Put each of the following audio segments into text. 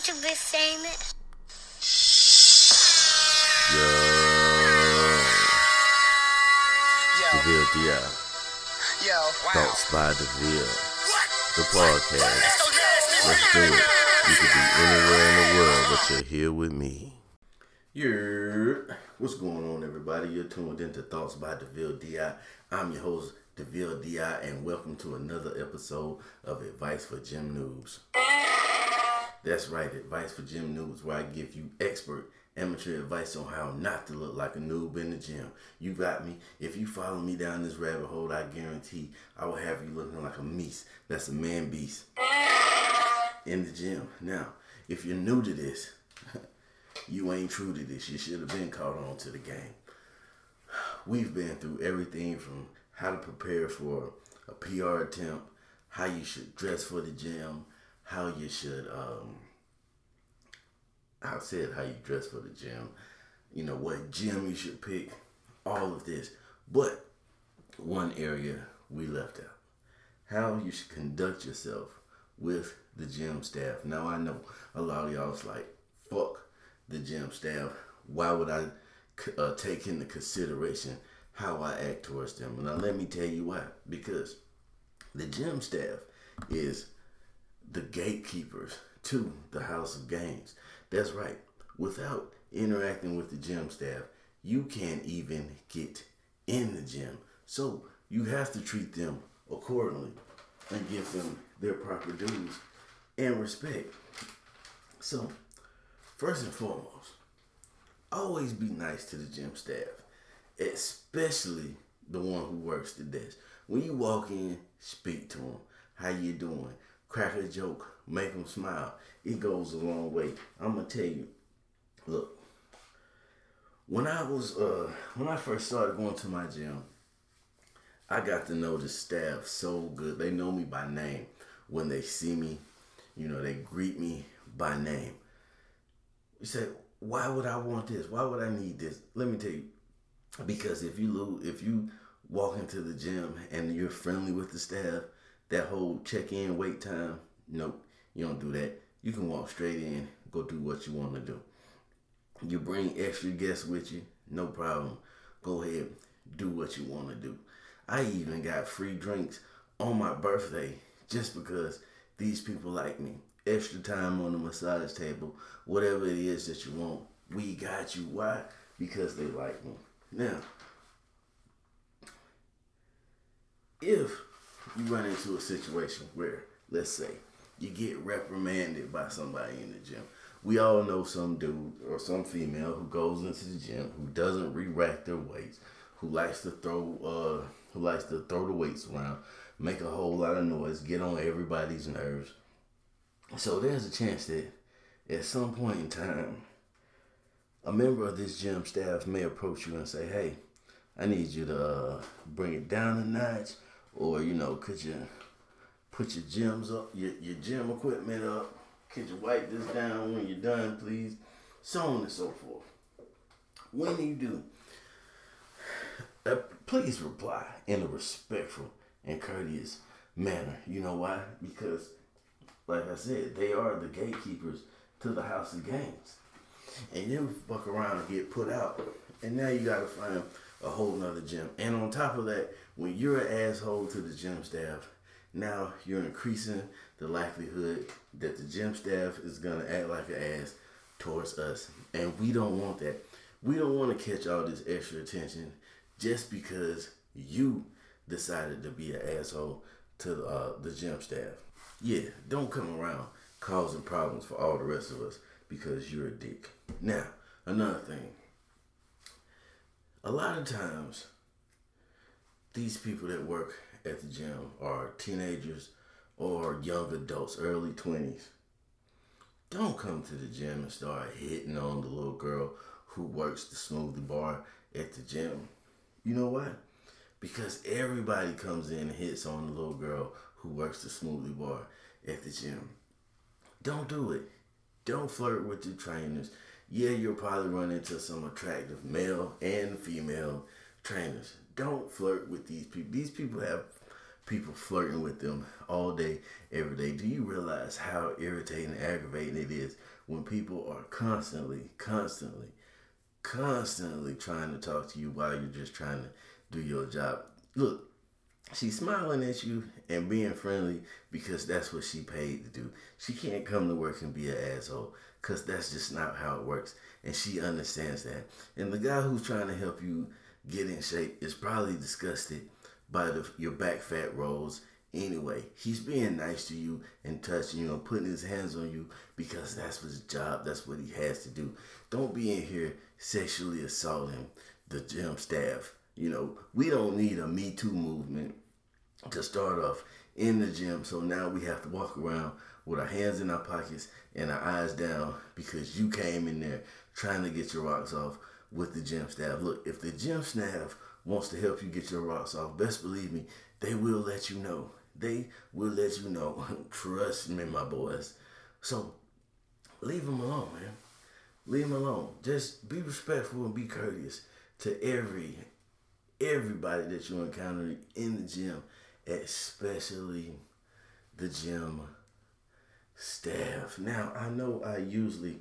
want to be famous? Yo. DeVille D.I. Yo, wow. Thoughts by DeVille. The podcast. Let's do it. You could be anywhere in the world, but you're here with me. Yeah. What's going on, everybody? You're tuned into Thoughts by DeVille D.I. I'm your host, DeVille D.I., and welcome to another episode of Advice for Gym Noobs. That's right, Advice for Gym Noobs, where I give you expert amateur advice on how not to look like a noob in the gym. You got me. If you follow me down this rabbit hole, I guarantee I will have you looking like a meese. That's a man beast in the gym. Now, if you're new to this, you ain't true to this. You should have been caught on to the game. We've been through everything from how to prepare for a PR attempt, how you should dress for the gym, how you should um I said how you dress for the gym, you know, what gym you should pick, all of this. But one area we left out. How you should conduct yourself with the gym staff. Now I know a lot of y'all's like, fuck the gym staff. Why would I uh, take into consideration how I act towards them? Now let me tell you why. Because the gym staff is the gatekeepers to the house of games. That's right. Without interacting with the gym staff, you can't even get in the gym. So you have to treat them accordingly and give them their proper dues and respect. So, first and foremost, always be nice to the gym staff, especially the one who works the desk. When you walk in, speak to them. How you doing? Crack a joke, make them smile. It goes a long way. I'm gonna tell you. Look, when I was uh when I first started going to my gym, I got to know the staff so good. They know me by name. When they see me, you know, they greet me by name. You say, why would I want this? Why would I need this? Let me tell you. Because if you lose, if you walk into the gym and you're friendly with the staff, that whole check-in wait time, nope, you don't do that. You can walk straight in, go do what you want to do. You bring extra guests with you, no problem. Go ahead, do what you want to do. I even got free drinks on my birthday just because these people like me. Extra time on the massage table, whatever it is that you want, we got you. Why? Because they like me. Now, if you run into a situation where, let's say, you get reprimanded by somebody in the gym. We all know some dude or some female who goes into the gym who doesn't re-rack their weights, who likes to throw uh who likes to throw the weights around, make a whole lot of noise, get on everybody's nerves. So there's a chance that at some point in time, a member of this gym staff may approach you and say, "Hey, I need you to uh, bring it down a notch, or you know, could you put your gyms up, your, your gym equipment up. Could you wipe this down when you're done, please? So on and so forth. When you do, uh, please reply in a respectful and courteous manner. You know why? Because, like I said, they are the gatekeepers to the house of games. And you fuck around and get put out. And now you gotta find a whole nother gym. And on top of that, when you're an asshole to the gym staff, now you're increasing the likelihood that the gym staff is gonna act like an ass towards us, and we don't want that. We don't want to catch all this extra attention just because you decided to be an asshole to uh, the gym staff. Yeah, don't come around causing problems for all the rest of us because you're a dick. Now, another thing. A lot of times, these people that work at the gym are teenagers or young adults, early 20s. Don't come to the gym and start hitting on the little girl who works the smoothie bar at the gym. You know why? Because everybody comes in and hits on the little girl who works the smoothie bar at the gym. Don't do it. Don't flirt with your trainers. Yeah, you'll probably run into some attractive male and female trainers. Don't flirt with these people. These people have people flirting with them all day, every day. Do you realize how irritating and aggravating it is when people are constantly, constantly, constantly trying to talk to you while you're just trying to do your job? Look, she's smiling at you and being friendly because that's what she paid to do. She can't come to work and be an asshole because that's just not how it works. And she understands that. And the guy who's trying to help you get in shape is probably disgusted by the, your back fat rolls anyway. He's being nice to you and touching you and putting his hands on you because that's his job. That's what he has to do. Don't be in here sexually assaulting the gym staff. You know, we don't need a Me Too movement to start off in the gym. So now we have to walk around with our hands in our pockets and our eyes down because you came in there trying to get your rocks off with the gym staff. Look, if the gym staff wants to help you get your rocks off, best believe me, they will let you know. They will let you know. Trust me, my boys. So leave them alone, man. Leave them alone. Just be respectful and be courteous to every everybody that you encounter in the gym, especially the gym staff. Now, I know I usually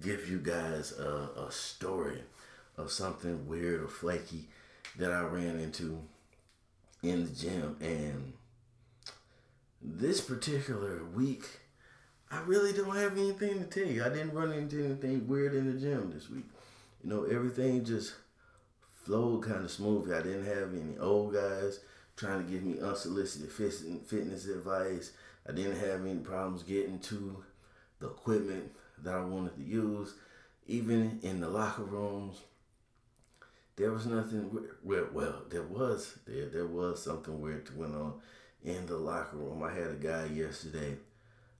give you guys a, a story of something weird or flaky that I ran into in the gym. And this particular week, I really don't have anything to tell you. I didn't run into anything weird in the gym this week. You know, everything just flowed kind of smoothly. I didn't have any old guys trying to give me unsolicited fitness advice. I didn't have any problems getting to the equipment that I wanted to use. Even in the locker rooms, there was nothing weird. Well, there was there there was something weird that went on in the locker room. I had a guy yesterday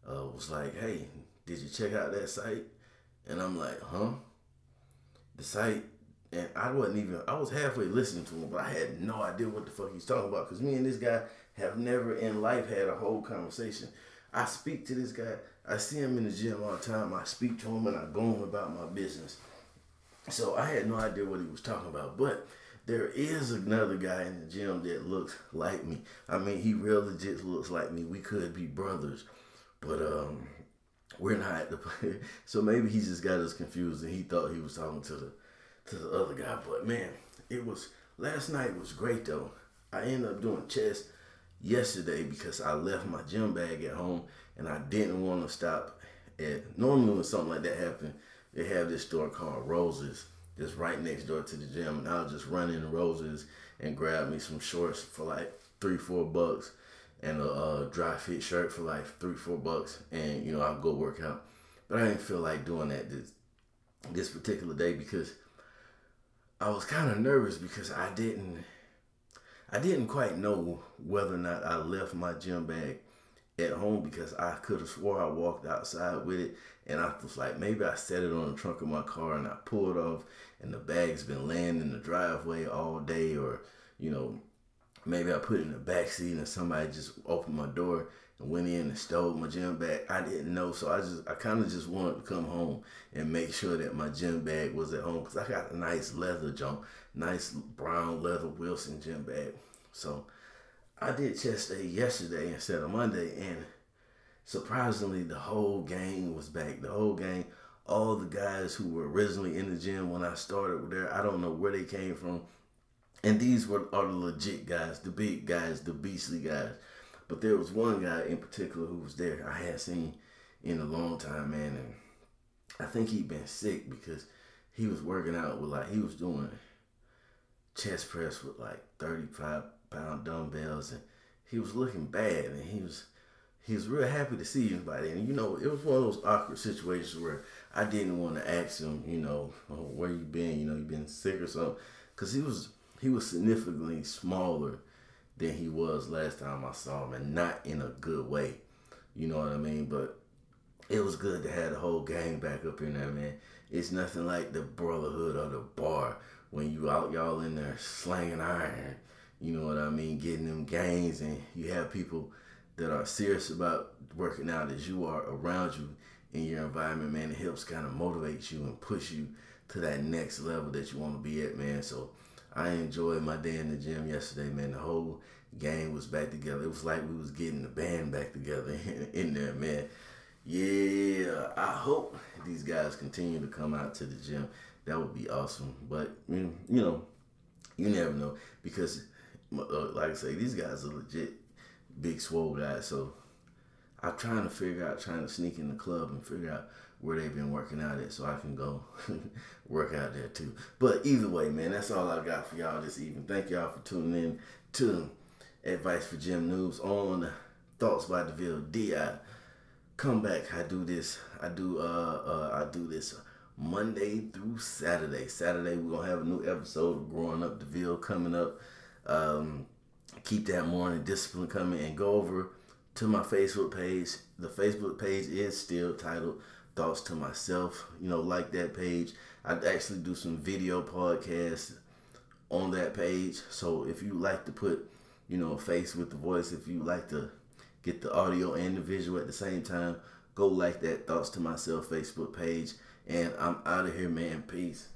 uh, was like, "Hey, did you check out that site?" And I'm like, "Huh?" The site, and I wasn't even. I was halfway listening to him, but I had no idea what the fuck he's talking about because me and this guy have never in life had a whole conversation. I speak to this guy. I see him in the gym all the time. I speak to him and I go on about my business. So I had no idea what he was talking about. But there is another guy in the gym that looks like me. I mean, he real legit looks like me. We could be brothers, but um, we're not. At the, so maybe he just got us confused and he thought he was talking to the to the other guy. But man, it was last night was great though. I ended up doing chest yesterday because I left my gym bag at home and I didn't want to stop at. Normally when something like that happens they have this store called Roses just right next door to the gym. And I'll just run in Roses and grab me some shorts for like three, four bucks and a, a dry fit shirt for like three, four bucks. And, you know, I'll go work out. But I didn't feel like doing that this, this particular day because I was kind of nervous because I didn't I didn't quite know whether or not I left my gym bag at home because I could have swore I walked outside with it. And I was like, maybe I set it on the trunk of my car and I pulled off and the bag's been laying in the driveway all day or, you know, maybe I put it in the back seat and somebody just opened my door and went in and stole my gym bag. I didn't know, so I just I kind of just wanted to come home and make sure that my gym bag was at home because I got a nice leather jump, nice brown leather Wilson gym bag. So I did chest day yesterday instead of Monday, and surprisingly, the whole gang was back. The whole gang, all the guys who were originally in the gym when I started there, I don't know where they came from. And these were are the legit guys, the big guys, the beastly guys. But there was one guy in particular who was there I had seen in a long time, man, and I think he'd been sick because he was working out with like he was doing chest press with like 35 pound dumbbells, and he was looking bad, and he was he was real happy to see anybody. And you know, it was one of those awkward situations where I didn't want to ask him, you know, oh, where you been? You know, you been sick or something, because he was he was significantly smaller than he was last time I saw him, and not in a good way. You know what I mean? But it was good to have the whole gang back up in there, man. It's nothing like the brotherhood of the bar when you out y'all in there slanging iron you know what I mean, getting them gains, and you have people that are serious about working out as you are around you in your environment, man. It helps kind of motivate you and push you to that next level that you want to be at, man. So I enjoyed my day in the gym yesterday, man. The whole gang was back together. It was like we was getting the band back together in, there, man. Yeah, I hope these guys continue to come out to the gym. That would be awesome. But you know, you never know because, uh, like I say, these guys are legit big swole guys. So I'm trying to figure out, trying to sneak in the club and figure out where they've been working out at so I can go work out there too. But either way, man, that's all I got for y'all this evening. Thank y'all for tuning in to Advice for Gym Noobs on Thoughts by DeVille DI. Come back. I do this. I do uh uh I do this Monday through Saturday. Saturday we're gonna have a new episode of Growing Up DeVille coming up. Um keep that morning discipline coming and go over to my Facebook page. The Facebook page is still titled Thoughts to Myself. You know, like that page. I actually do some video podcasts on that page. So if you like to put, you know, a face with the voice, if you like to get the audio and the visual at the same time, go like that Thoughts to Myself Facebook page. And I'm out of here, man. Peace.